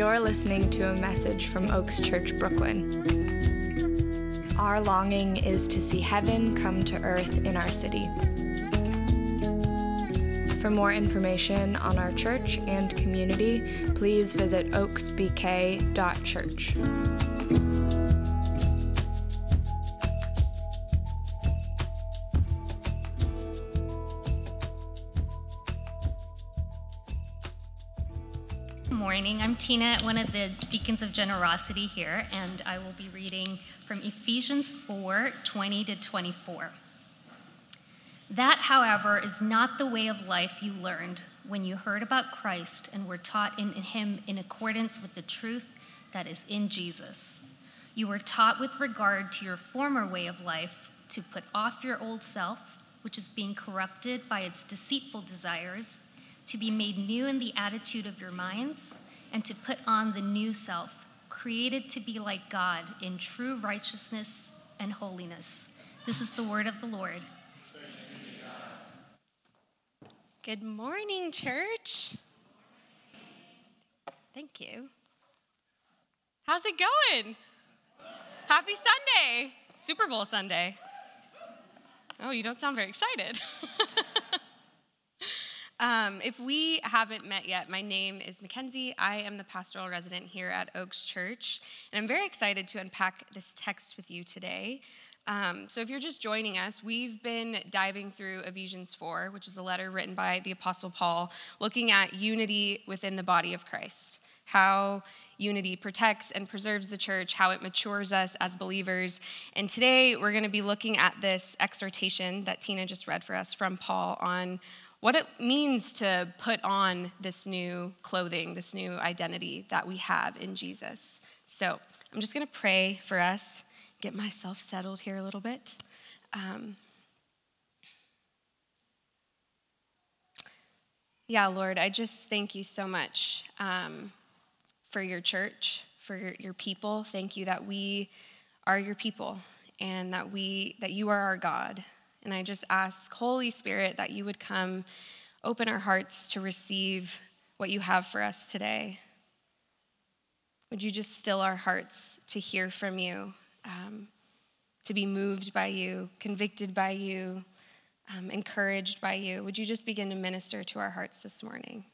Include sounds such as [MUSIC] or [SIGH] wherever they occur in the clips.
You're listening to a message from Oaks Church, Brooklyn. Our longing is to see heaven come to earth in our city. For more information on our church and community, please visit oaksbk.church. Tina, one of the deacons of generosity here, and I will be reading from Ephesians 4 20 to 24. That, however, is not the way of life you learned when you heard about Christ and were taught in him in accordance with the truth that is in Jesus. You were taught with regard to your former way of life to put off your old self, which is being corrupted by its deceitful desires, to be made new in the attitude of your minds, and to put on the new self, created to be like God in true righteousness and holiness. This is the word of the Lord. Good morning, church. Thank you. How's it going? Happy Sunday, Super Bowl Sunday. Oh, you don't sound very excited. [LAUGHS] um, if we haven't met yet, my name is Mackenzie. I am the pastoral resident here at Oaks Church, and I'm very excited to unpack this text with you today. Um, so, if you're just joining us, we've been diving through Ephesians 4, which is a letter written by the Apostle Paul, looking at unity within the body of Christ, how unity protects and preserves the church, how it matures us as believers. And today, we're going to be looking at this exhortation that Tina just read for us from Paul on what it means to put on this new clothing, this new identity that we have in Jesus. So, I'm just going to pray for us get myself settled here a little bit. Um, yeah, Lord, I just thank you so much um, for your church, for your, your people. Thank you that we are your people and that we that you are our God. And I just ask, Holy Spirit, that you would come, open our hearts to receive what you have for us today. Would you just still our hearts to hear from you? um, to be moved by you, convicted by you, um, encouraged by you. Would you just begin to minister to our hearts this morning?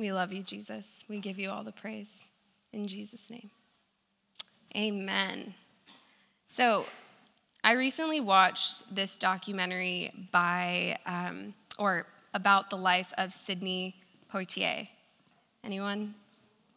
We love you, Jesus. We give you all the praise. In Jesus' name. Amen. So, I recently watched this documentary by, um, or about the life of Sidney Poitier? Anyone?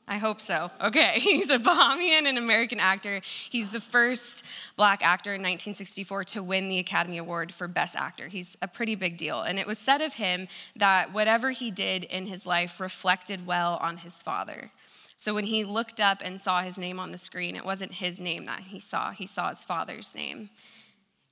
I hope so. Okay, [LAUGHS] he's a Bahamian and American actor. He's the first black actor in 1964 to win the Academy Award for Best Actor. He's a pretty big deal. And it was said of him that whatever he did in his life reflected well on his father. So when he looked up and saw his name on the screen, it wasn't his name that he saw, he saw his father's name.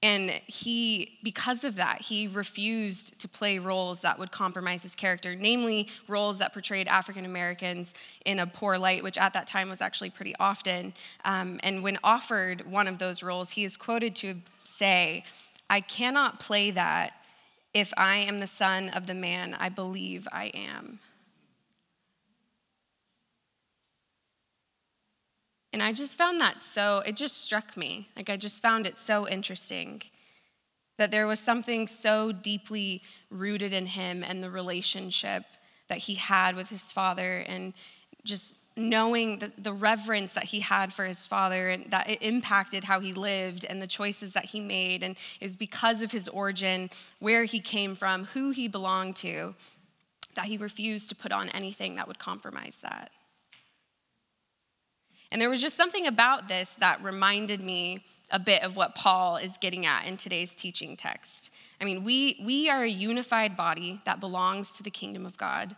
And he, because of that, he refused to play roles that would compromise his character, namely roles that portrayed African Americans in a poor light, which at that time was actually pretty often. Um, and when offered one of those roles, he is quoted to say, I cannot play that if I am the son of the man I believe I am. And I just found that so, it just struck me. Like, I just found it so interesting that there was something so deeply rooted in him and the relationship that he had with his father, and just knowing the, the reverence that he had for his father, and that it impacted how he lived and the choices that he made. And it was because of his origin, where he came from, who he belonged to, that he refused to put on anything that would compromise that. And there was just something about this that reminded me a bit of what Paul is getting at in today's teaching text. I mean, we, we are a unified body that belongs to the kingdom of God.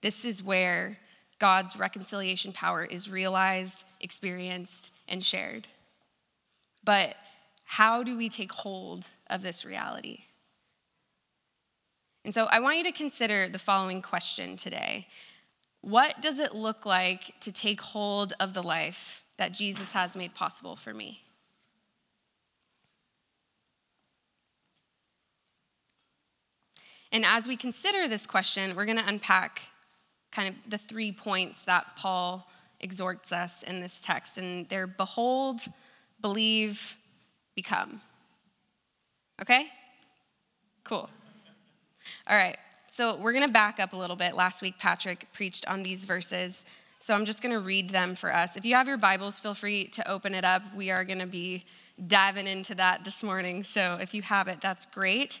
This is where God's reconciliation power is realized, experienced, and shared. But how do we take hold of this reality? And so I want you to consider the following question today what does it look like to take hold of the life that Jesus has made possible for me? And as we consider this question, we're going to unpack kind of the three points that Paul exhorts us in this text. And they're behold, believe, become. Okay? Cool. All right. So we're going to back up a little bit. Last week, Patrick preached on these verses. So I'm just going to read them for us. If you have your Bibles, feel free to open it up. We are going to be diving into that this morning. So if you have it, that's great.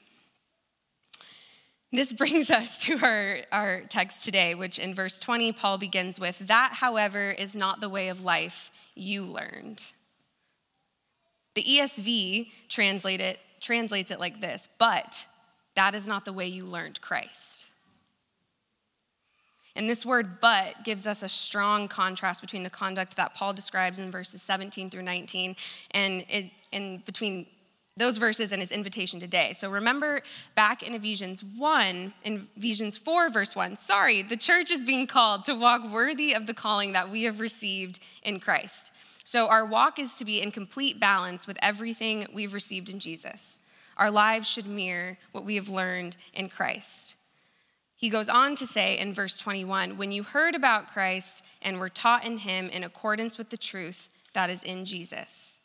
This brings us to our, our text today, which in verse 20, Paul begins with That, however, is not the way of life you learned. The ESV translate it, translates it like this But that is not the way you learned Christ. And this word but gives us a strong contrast between the conduct that Paul describes in verses 17 through 19 and in between those verses and his invitation today. So remember back in Ephesians 1, in Ephesians 4, verse 1, sorry, the church is being called to walk worthy of the calling that we have received in Christ. So our walk is to be in complete balance with everything we've received in Jesus. Our lives should mirror what we have learned in Christ. He goes on to say in verse 21 When you heard about Christ and were taught in him in accordance with the truth that is in Jesus.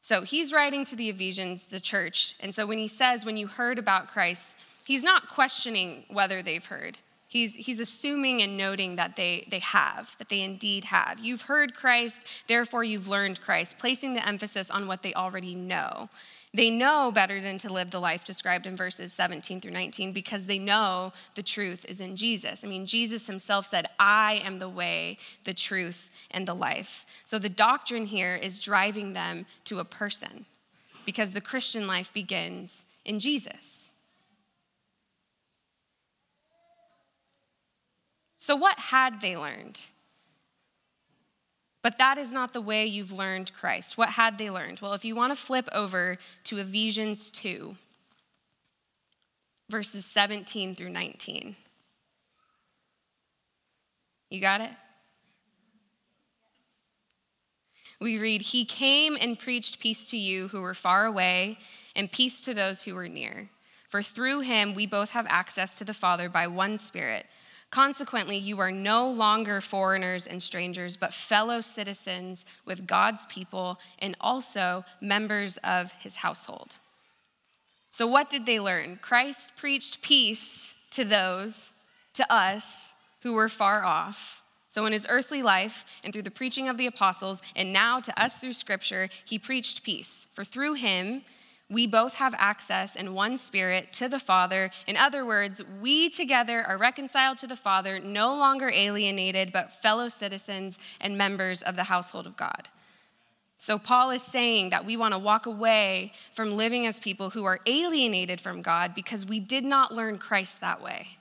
So he's writing to the Ephesians, the church. And so when he says, When you heard about Christ, he's not questioning whether they've heard. He's, he's assuming and noting that they, they have, that they indeed have. You've heard Christ, therefore you've learned Christ, placing the emphasis on what they already know. They know better than to live the life described in verses 17 through 19 because they know the truth is in Jesus. I mean, Jesus himself said, I am the way, the truth, and the life. So the doctrine here is driving them to a person because the Christian life begins in Jesus. So, what had they learned? But that is not the way you've learned Christ. What had they learned? Well, if you want to flip over to Ephesians 2, verses 17 through 19. You got it? We read, He came and preached peace to you who were far away, and peace to those who were near. For through him we both have access to the Father by one Spirit. Consequently, you are no longer foreigners and strangers, but fellow citizens with God's people and also members of his household. So, what did they learn? Christ preached peace to those, to us, who were far off. So, in his earthly life and through the preaching of the apostles, and now to us through scripture, he preached peace. For through him, we both have access in one spirit to the Father. In other words, we together are reconciled to the Father, no longer alienated, but fellow citizens and members of the household of God. So, Paul is saying that we want to walk away from living as people who are alienated from God because we did not learn Christ that way.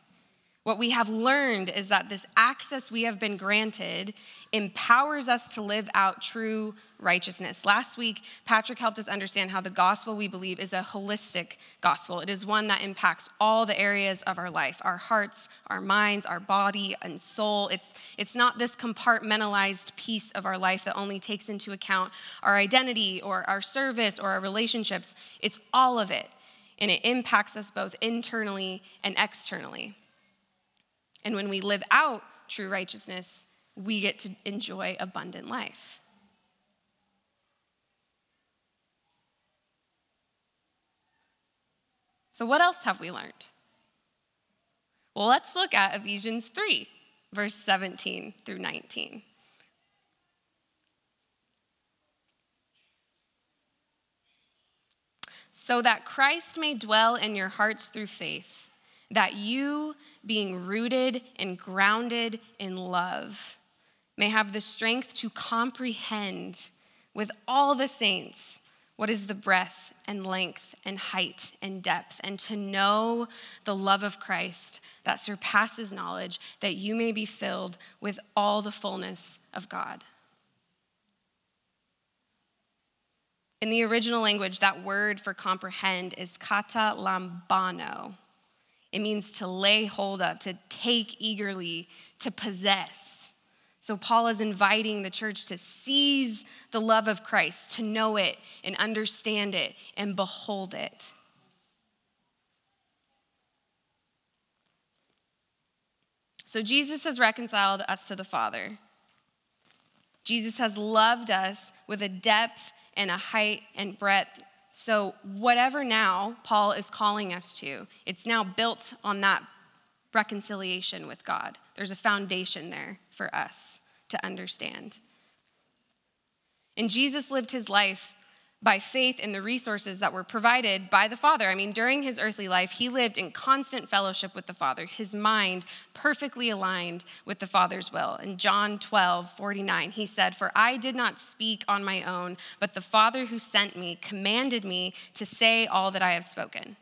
What we have learned is that this access we have been granted empowers us to live out true righteousness. Last week, Patrick helped us understand how the gospel we believe is a holistic gospel. It is one that impacts all the areas of our life our hearts, our minds, our body, and soul. It's, it's not this compartmentalized piece of our life that only takes into account our identity or our service or our relationships. It's all of it, and it impacts us both internally and externally. And when we live out true righteousness, we get to enjoy abundant life. So, what else have we learned? Well, let's look at Ephesians 3, verse 17 through 19. So that Christ may dwell in your hearts through faith that you, being rooted and grounded in love, may have the strength to comprehend with all the saints what is the breadth and length and height and depth, and to know the love of Christ that surpasses knowledge, that you may be filled with all the fullness of God. In the original language, that word for comprehend is kata lambano. It means to lay hold of, to take eagerly, to possess. So, Paul is inviting the church to seize the love of Christ, to know it and understand it and behold it. So, Jesus has reconciled us to the Father. Jesus has loved us with a depth and a height and breadth. So, whatever now Paul is calling us to, it's now built on that reconciliation with God. There's a foundation there for us to understand. And Jesus lived his life by faith in the resources that were provided by the Father. I mean, during his earthly life, he lived in constant fellowship with the Father, his mind perfectly aligned with the Father's will. In John 12, 49, he said, For I did not speak on my own, but the Father who sent me commanded me to say all that I have spoken.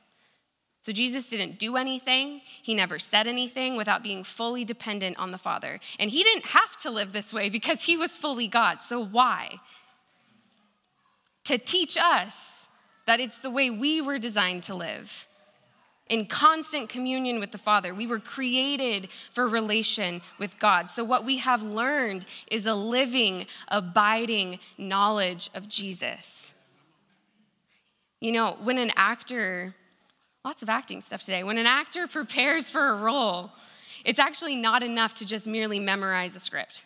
So Jesus didn't do anything, he never said anything without being fully dependent on the Father. And he didn't have to live this way because he was fully God. So why? To teach us that it's the way we were designed to live in constant communion with the Father. We were created for relation with God. So, what we have learned is a living, abiding knowledge of Jesus. You know, when an actor, lots of acting stuff today, when an actor [LAUGHS] prepares for a role, it's actually not enough to just merely memorize a script.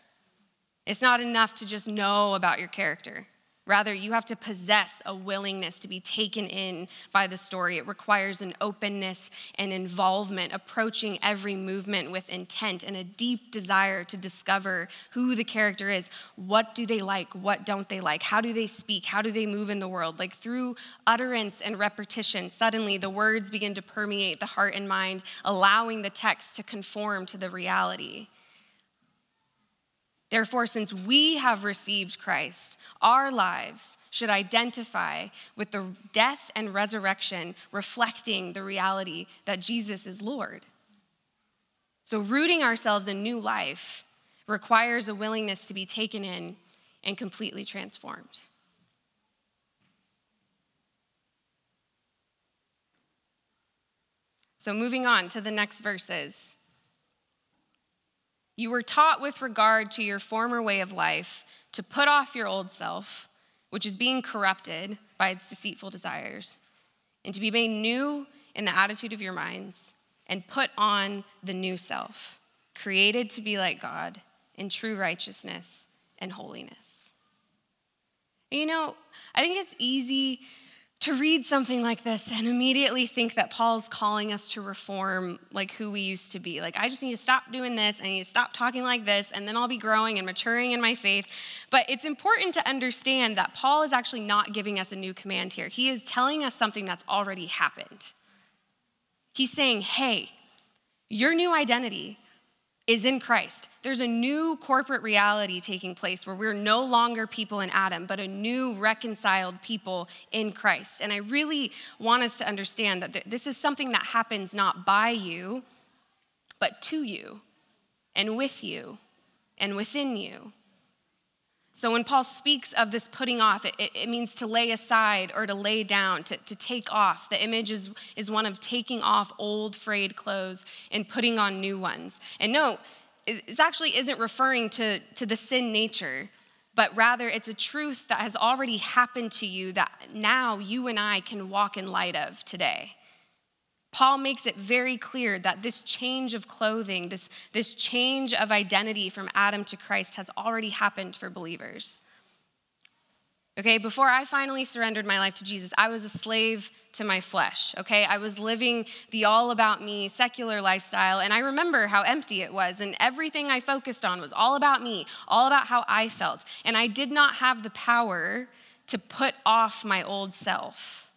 It's not enough to just know about your character. Rather, you have to possess a willingness to be taken in by the story. It requires an openness and involvement, approaching every movement with intent and a deep desire to discover who the character is. What do they like? What don't they like? How do they speak? How do they move in the world? Like through utterance and repetition, suddenly the words begin to permeate the heart and mind, allowing the text to conform to the reality. Therefore, since we have received Christ, our lives should identify with the death and resurrection, reflecting the reality that Jesus is Lord. So, rooting ourselves in new life requires a willingness to be taken in and completely transformed. So, moving on to the next verses. You were taught with regard to your former way of life to put off your old self, which is being corrupted by its deceitful desires, and to be made new in the attitude of your minds, and put on the new self, created to be like God in true righteousness and holiness. You know, I think it's easy to read something like this and immediately think that Paul's calling us to reform like who we used to be. Like, I just need to stop doing this, I need to stop talking like this, and then I'll be growing and maturing in my faith. But it's important to understand that Paul is actually not giving us a new command here. He is telling us something that's already happened. He's saying, hey, your new identity is in Christ. There's a new corporate reality taking place where we're no longer people in Adam, but a new reconciled people in Christ. And I really want us to understand that this is something that happens not by you, but to you, and with you, and within you. So when Paul speaks of this putting off, it, it, means to lay aside or to lay down, to, to take off. The image is, is one of taking off old frayed clothes and putting on new ones. And no, it actually isn't referring to, to the sin nature, but rather it's a truth that has already happened to you that now you and I can walk in light of today. Paul makes it very clear that this change of clothing, this, this change of identity from Adam to Christ has already happened for believers. Okay, before I finally surrendered my life to Jesus, I was a slave to my flesh. Okay, I was living the all about me secular lifestyle, and I remember how empty it was, and everything I focused on was all about me, all about how I felt. And I did not have the power to put off my old self.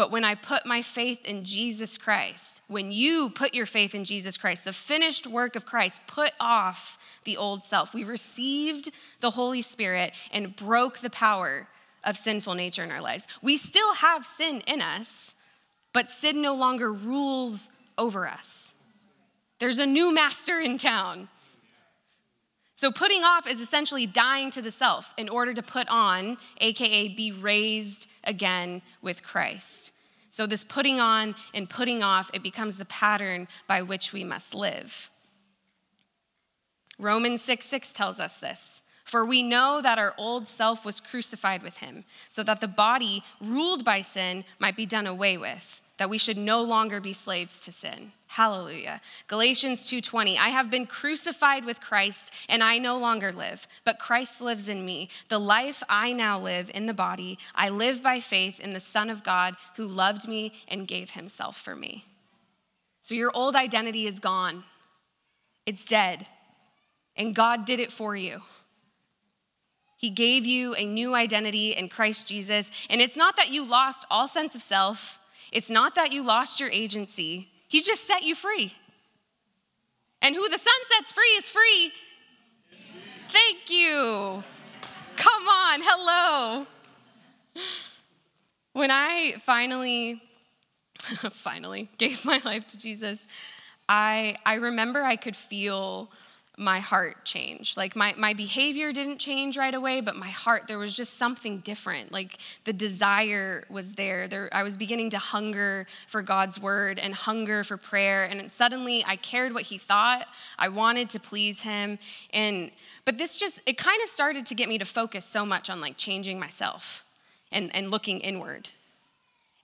But when I put my faith in Jesus Christ, when you put your faith in Jesus Christ, the finished work of Christ put off the old self. We received the Holy Spirit and broke the power of sinful nature in our lives. We still have sin in us, but sin no longer rules over us. There's a new master in town. So, putting off is essentially dying to the self in order to put on, AKA be raised again with Christ. So, this putting on and putting off, it becomes the pattern by which we must live. Romans 6 6 tells us this. For we know that our old self was crucified with him, so that the body ruled by sin might be done away with that we should no longer be slaves to sin. Hallelujah. Galatians 2:20 I have been crucified with Christ and I no longer live, but Christ lives in me. The life I now live in the body, I live by faith in the Son of God who loved me and gave himself for me. So your old identity is gone. It's dead. And God did it for you. He gave you a new identity in Christ Jesus. And it's not that you lost all sense of self, it's not that you lost your agency, He just set you free. And who the Son sets free is free. Thank you. Come on, hello. When I finally, [LAUGHS] finally gave my life to Jesus, I, I remember I could feel my heart changed. Like my, my behavior didn't change right away, but my heart, there was just something different. Like the desire was there. there. I was beginning to hunger for God's word and hunger for prayer. And suddenly I cared what he thought. I wanted to please him. And but this just, it kind of started to get me to focus so much on like changing myself and, and looking inward.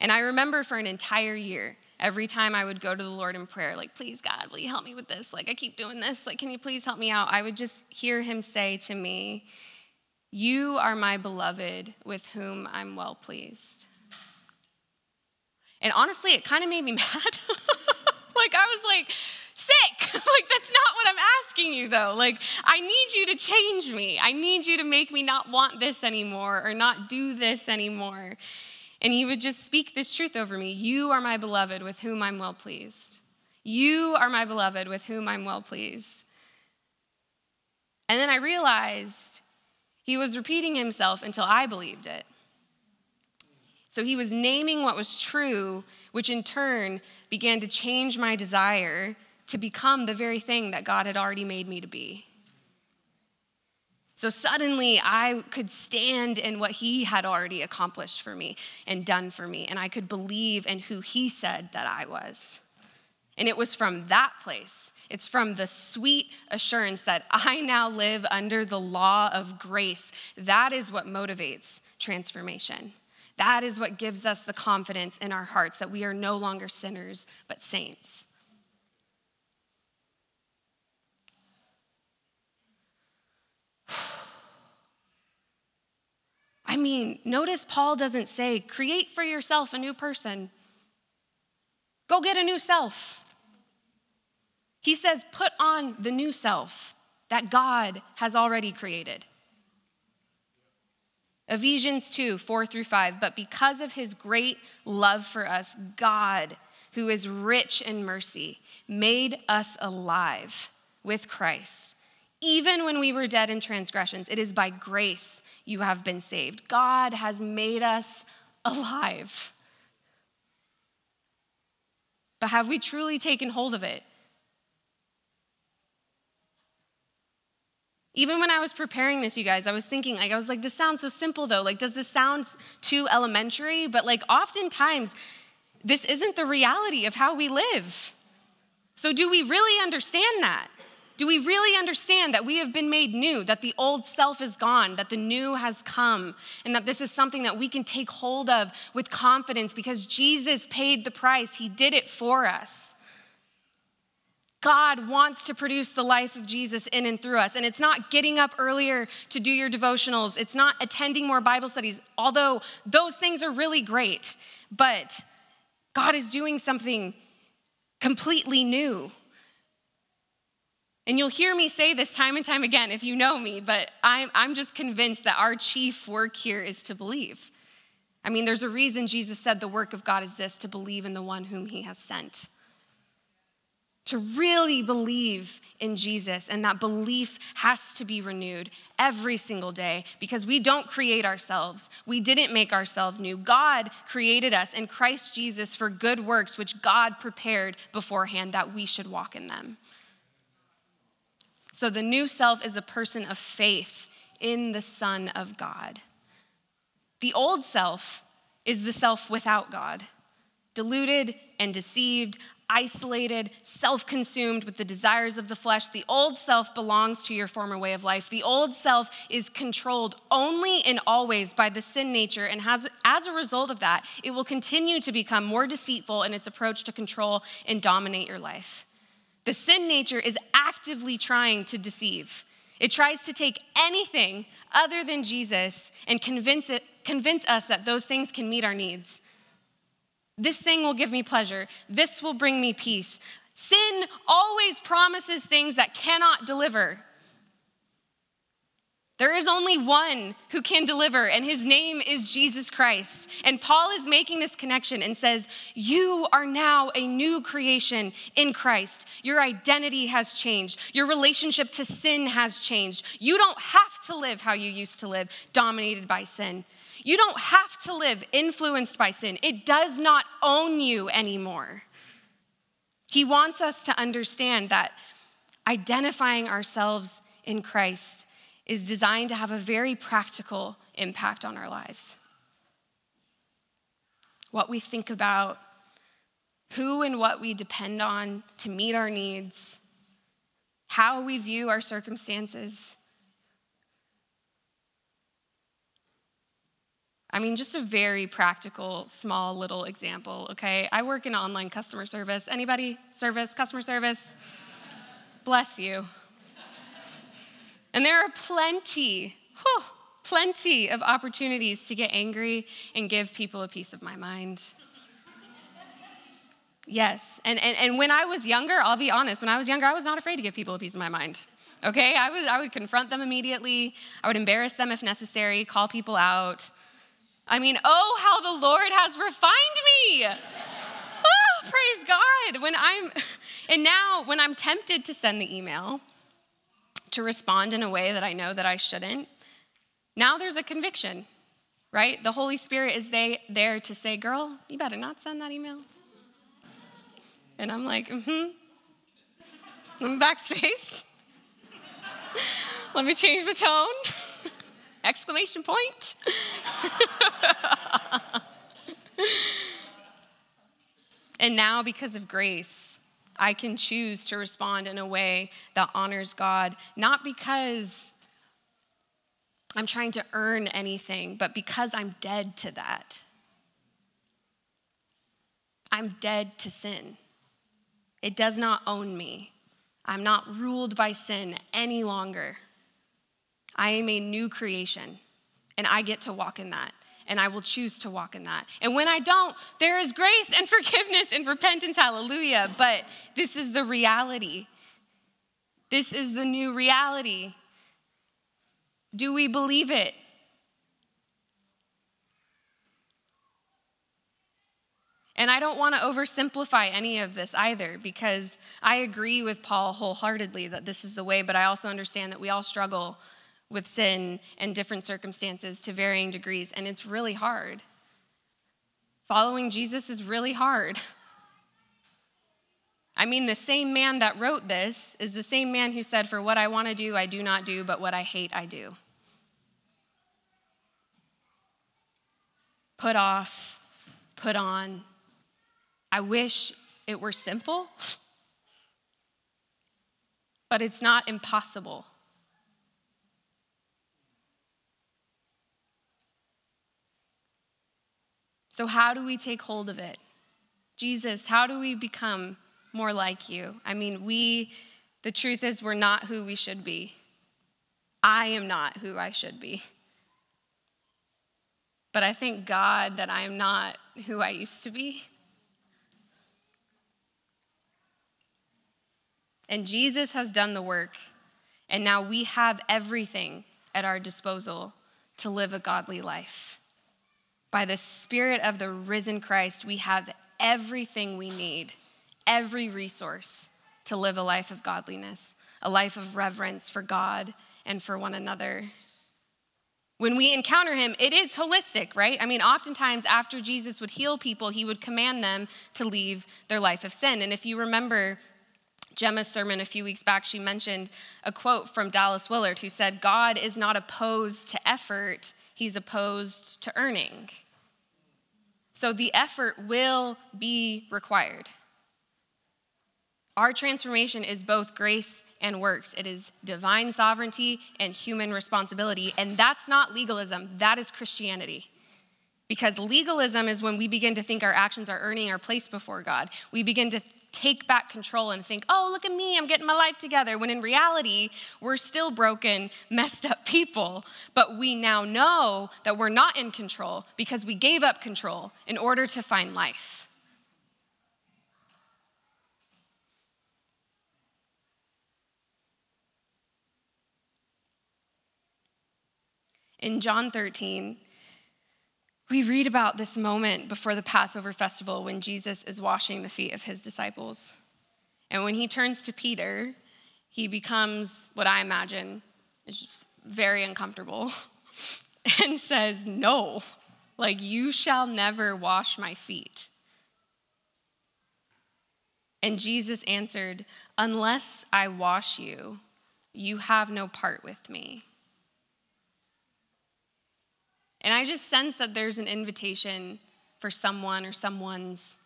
And I remember for an entire year, every time I would go to the Lord in prayer, like, please, God, will you help me with this? Like, I keep doing this. Like, can you please help me out? I would just hear him say to me, You are my beloved with whom I'm well pleased. And honestly, it kind of made me [LAUGHS] mad. like, I was like, sick. [LAUGHS] like, that's not what I'm asking you, though. Like, I need you to change me. I need you to make me not want this anymore or not do this anymore. And he would just speak this truth over me You are my beloved with whom I'm well pleased. You are my beloved with whom I'm well pleased. And then I realized he was repeating himself until I believed it. So he was naming what was true, which in turn began to change my desire to become the very thing that God had already made me to be. So suddenly I could stand in what he had already accomplished for me and done for me, and I could believe in who he said that I was. And it was from that place, it's from the sweet assurance that I now live under the law of grace. That is what motivates transformation. That is what gives us the confidence in our hearts that we are no longer sinners, but saints. I mean, notice Paul doesn't say, create for yourself a new person. Go get a new self. He says, put on the new self that God has already created. Ephesians 2 4 through 5. But because of his great love for us, God, who is rich in mercy, made us alive with Christ even when we were dead in transgressions, it is by grace you have been saved. God has made us alive. But have we truly taken hold of it? Even when I was preparing this, you guys, I was thinking, like, I was like, this sounds so simple though. Like, does this sound too elementary? But, like, oftentimes, this isn't the reality of how we live. So, do we really understand that? Do we really understand that we have been made new, that the old self is gone, that the new has come, and that this is something that we can take hold of with confidence because Jesus paid the price? He did it for us. God wants to produce the life of Jesus in and through us. And it's not getting up earlier to do your devotionals, it's not attending more Bible studies, although those things are really great. But God is doing something completely new. And you'll hear me say this time and time again if you know me, but I'm, I'm just convinced that our chief work here is to believe. I mean, there's a reason Jesus said the work of God is this to believe in the one whom he has sent. to really believe in Jesus, and that belief has to be renewed every single day because we don't create ourselves. We didn't make ourselves new. God created us in Christ Jesus for good works, which God prepared beforehand that we should walk in them. So the new self is a person of faith in the Son of God. The old self is the self without God, deluded and deceived, isolated, self consumed with the desires of the flesh. The old self belongs to your former way of life. The old self is controlled only and always by the sin nature, and has, as a result of that, it will continue to become more deceitful in its approach to control and dominate your life. The sin nature is actively trying to deceive. It tries to take anything other than Jesus and convince, it, convince us that those things can meet our needs. This thing will give me pleasure. This will bring me peace. Sin always promises things that cannot deliver. There is only one who can deliver, and his name is Jesus Christ. And Paul is making this connection and says, You are now a new creation in Christ. Your identity has changed. Your relationship to sin has changed. You don't have to live how you used to live, dominated by sin. You don't have to live influenced by sin, it does not own you anymore. He wants us to understand that identifying ourselves in Christ is designed to have a very practical impact on our lives. What we think about, who and what we depend on to meet our needs, how we view our circumstances. I mean, just a very practical, small little example, okay? I work in online customer service. Anybody? Service, customer service? Bless you. And there are plenty, plenty of opportunities to get angry and give people a piece of my mind. Yes, and, and, and when I was younger, I'll be honest, when I was younger, I was not afraid to give people a piece of my mind. Okay, I, was, I would confront them immediately, I would embarrass them if necessary, call people out. I mean, oh, how the Lord has refined me. [LAUGHS] oh, praise God. When I'm, [LAUGHS] and now when I'm tempted to send the email, to respond in a way that I know that I shouldn't, now there's a conviction, right? The Holy Spirit is they, there to say, girl, you better not send that email. And I'm like, mm hmm. Let me backspace. Let me change the tone. [LAUGHS] Exclamation point. [LAUGHS] and now, because of grace, I can choose to respond in a way that honors God, not because I'm trying to earn anything, but because I'm dead to that. I'm dead to sin. It does not own me. I'm not ruled by sin any longer. I am a new creation, and I get to walk in that and I will choose to walk in that. And when I don't, there is grace and [LAUGHS] forgiveness and repentance, hallelujah. But this is the reality. This is the new reality. Do we believe it? And I don't want to oversimplify any of this either because I agree with Paul wholeheartedly that this is the way, but I also understand that we all struggle with sin and different circumstances to varying degrees, and it's really hard. Following Jesus is really hard. [LAUGHS] I mean, the same man that wrote this is the same man who said, For what I want to do, I do not do, but what I hate, I do. Put off, put on. I wish it were simple, [LAUGHS] but it's not impossible. So, how do we take hold of it? Jesus, how do we become more like you? I mean, we, the truth is, we're not who we should be. I am not who I should be. But I thank God that I am not who I used to be. And Jesus has done the work, and now we have everything at our disposal to live a godly life. By the Spirit of the risen Christ, we have everything we need, every resource, to live a life of godliness, a life of reverence for God and for one another. When we encounter him, it is holistic, right? I mean, oftentimes after Jesus would heal people, he would command them to leave their life of sin. And if you remember Gemma's sermon a few weeks back, she mentioned a quote from Dallas Willard who said, God is not opposed to effort, he's opposed to earning. So the effort will be required. Our transformation is both grace and works. It is divine sovereignty and human responsibility. And that's not legalism, that is Christianity. Because legalism is when we begin to think our actions are earning our place before God. We begin to take back control and think, oh, look at me, I'm getting my life together. When in reality, we're still broken, messed up people. But we now know that we're not in control because we gave up control in order to find life. In John 13, we read about this moment before the Passover festival when Jesus is washing the feet of his disciples. And when he turns to Peter, he becomes what I imagine is just very uncomfortable [LAUGHS] and says, No, like you shall never wash my feet. And Jesus answered, Unless I wash you, you have no part with me. And I just sense that there's an invitation for someone or someone's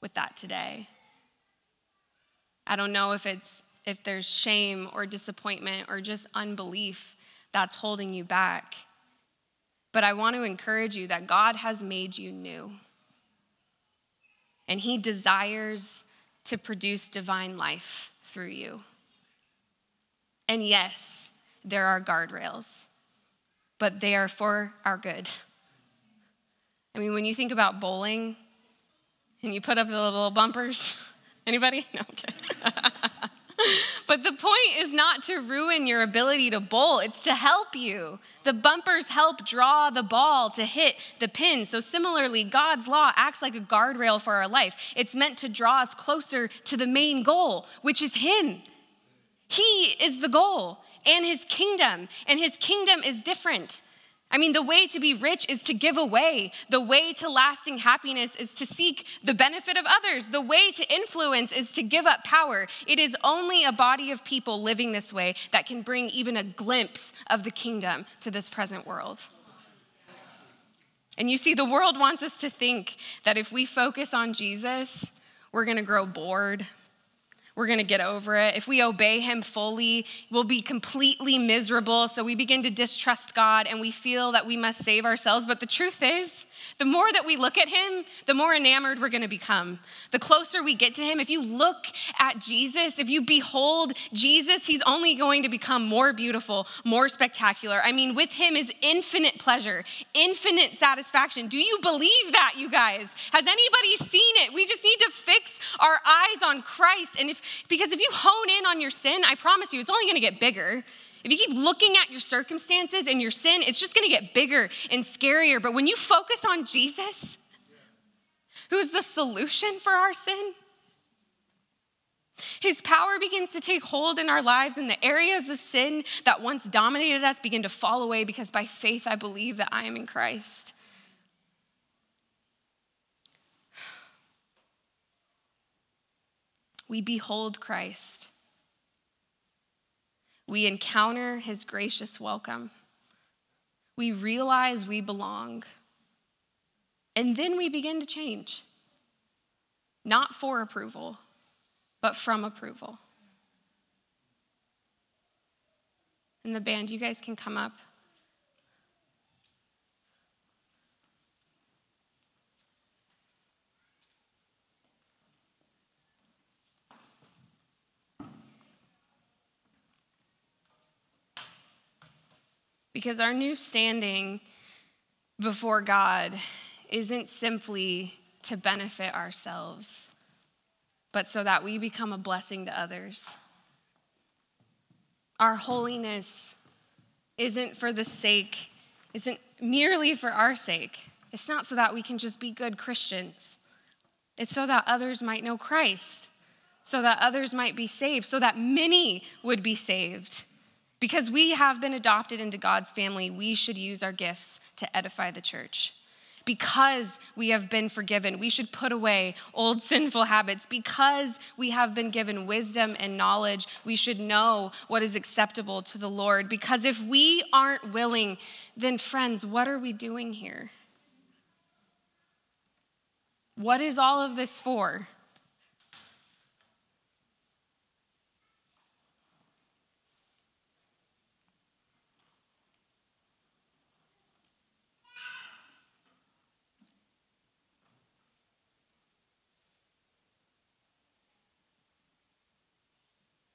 with that today. I don't know if it's if there's shame or disappointment or just unbelief that's holding you back. But I want to encourage you that God has made you new. And he desires to produce divine life through you. And yes, there are guardrails but they are for our good. I mean, when you think about bowling and you put up the little bumpers, [LAUGHS] anybody? No, [LAUGHS] but the point is not to ruin your ability to bowl, it's to help you. The bumpers help draw the ball to hit the pin. So, similarly, God's law acts like a guardrail for our life. It's meant to draw us closer to the main goal, which is Him. He is the goal and his kingdom, and his kingdom is different. I mean, the way to be rich is to give away. The way to lasting happiness is to seek the benefit of others. The way to influence is to give up power. It is only a body of people living this way that can bring even a glimpse of the kingdom to this present world. And you see, the world wants us to think that if we focus on Jesus, we're gonna grow bored, we're going to get over it. If we obey him fully, we'll be completely miserable. So we begin to distrust God and we feel that we must save ourselves. But the truth is, the more that we look at him, the more enamored we're going to become. The closer we get to him, if you look at Jesus, if you behold Jesus, he's only going to become more beautiful, more spectacular. I mean, with him is infinite pleasure, infinite satisfaction. Do you believe that, you guys? Has anybody seen it? We just need to fix our eyes on Christ. And if because if you hone in on your sin, I promise you, it's only going to get bigger. If you keep looking at your circumstances and your sin, it's just going to get bigger and scarier. But when you focus on Jesus, who's the solution for our sin, his power begins to take hold in our lives, and the areas of sin that once dominated us begin to fall away because by faith I believe that I am in Christ. We behold Christ. We encounter his gracious welcome. We realize we belong. And then we begin to change, not for approval, but from approval. And the band, you guys can come up. Because our new standing before God isn't simply to benefit ourselves, but so that we become a blessing to others. Our holiness isn't for the sake, isn't merely for our sake. It's not so that we can just be good Christians. It's so that others might know Christ so that others might be saved, so that many would be saved. Because we have been adopted into God's family, we should use our gifts to edify the church. Because we have been forgiven, we should put away old [LAUGHS] sinful habits. Because we have been given wisdom and knowledge, we should know what is acceptable to the Lord. Because if we aren't willing, then, friends, what are we doing here? What is all of this for?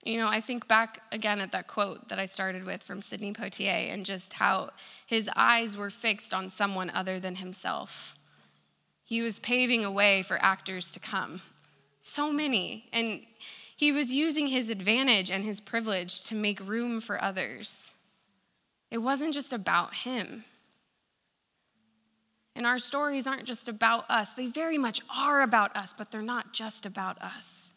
You know, I think back again at that quote that I started with from Sidney Poitier and just how his eyes were fixed on someone other than himself. He was paving a way for actors to come, so many. And he was using his advantage and his privilege to make room for others. It wasn't just about him. And our stories aren't just about us, they very much are about us, but they're not just about us.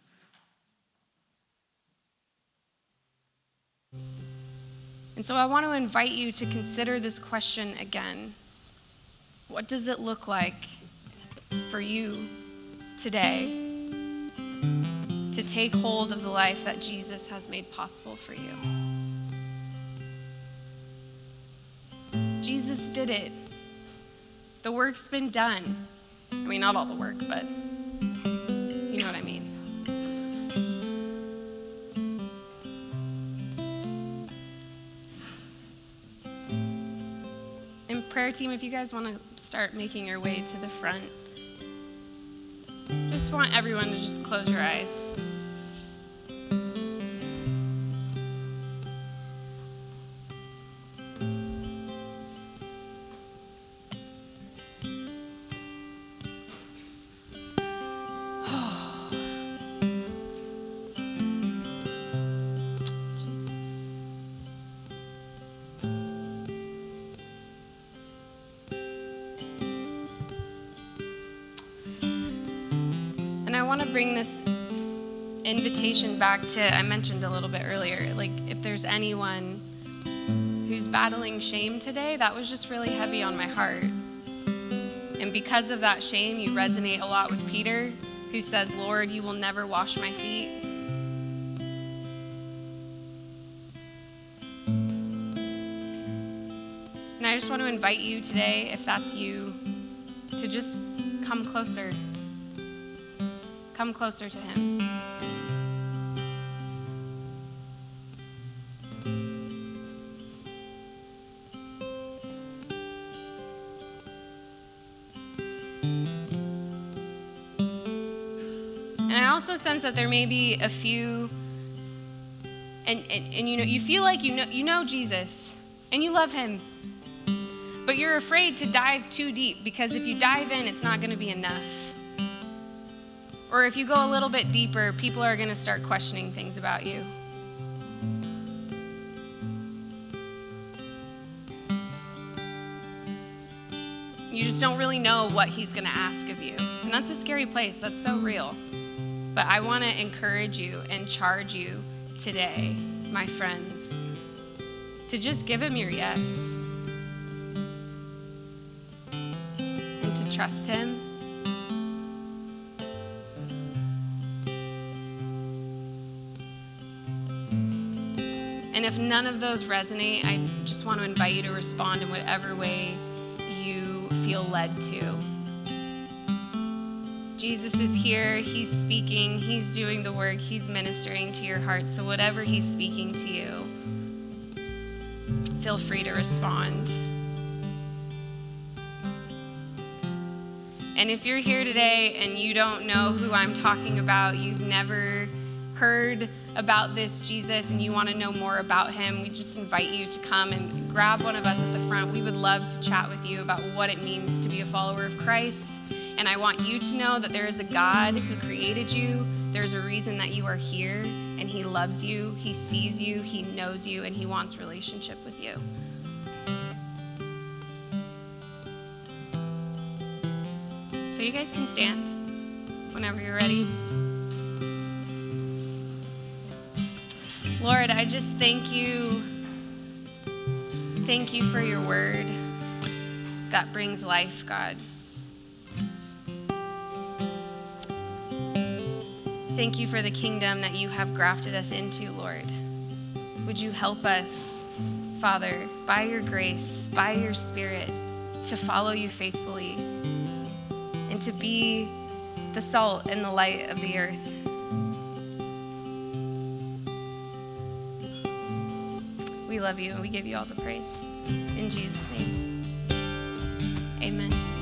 And so I want to invite you to consider this question again. What does it look like for you today to take hold of the life that Jesus has made possible for you? Jesus did it. The work's been done. I mean, not all the work, but prayer team, if you guys want to start making your way to the front, just want everyone to just close your eyes. Invitation back to, I mentioned a little bit earlier, like if there's anyone who's battling shame today, that was just really heavy on my heart. And because of that shame, you resonate a lot with Peter, who says, Lord, you will never wash my feet. And I just want to invite you today, if that's you, to just come closer Come closer to Him. Sense that there may be a few, and, and, and you know, you feel like you know, you know Jesus and you love Him, but you're afraid to dive too deep because if you dive in, it's not going to be enough. Or if you go a little bit deeper, people are going to start questioning things about you. You just don't really know what he's going to ask of you. And that's a scary place. That's so real. But I want to encourage you and charge you today, my friends, to just give him your yes and to trust him And if none of those resonate, I just want to invite you to respond in whatever way you feel led to. Jesus is here, He's speaking, He's doing the work, He's ministering to your heart. So, whatever He's speaking to you, feel free to respond. And if you're here today and you don't know who I'm talking about, you've never heard about this Jesus and you want to know more about him, we just invite you to come and grab one of us at the front. We would love to chat with you about what it means to be a follower of Christ. And I want you to know that there is a God who created you. There's a reason that you are here, and He loves you, He sees you, He knows you, and He wants relationship with you. So you guys can stand whenever you're ready. Lord, I just thank you. Thank you for your word that brings life, God. Thank you for the kingdom that you have grafted us into, Lord. Would you help us, Father, by your grace, by your spirit, to follow you faithfully and to be the salt and the light of the earth. We love you and we give you all the praise. In Jesus' name, amen.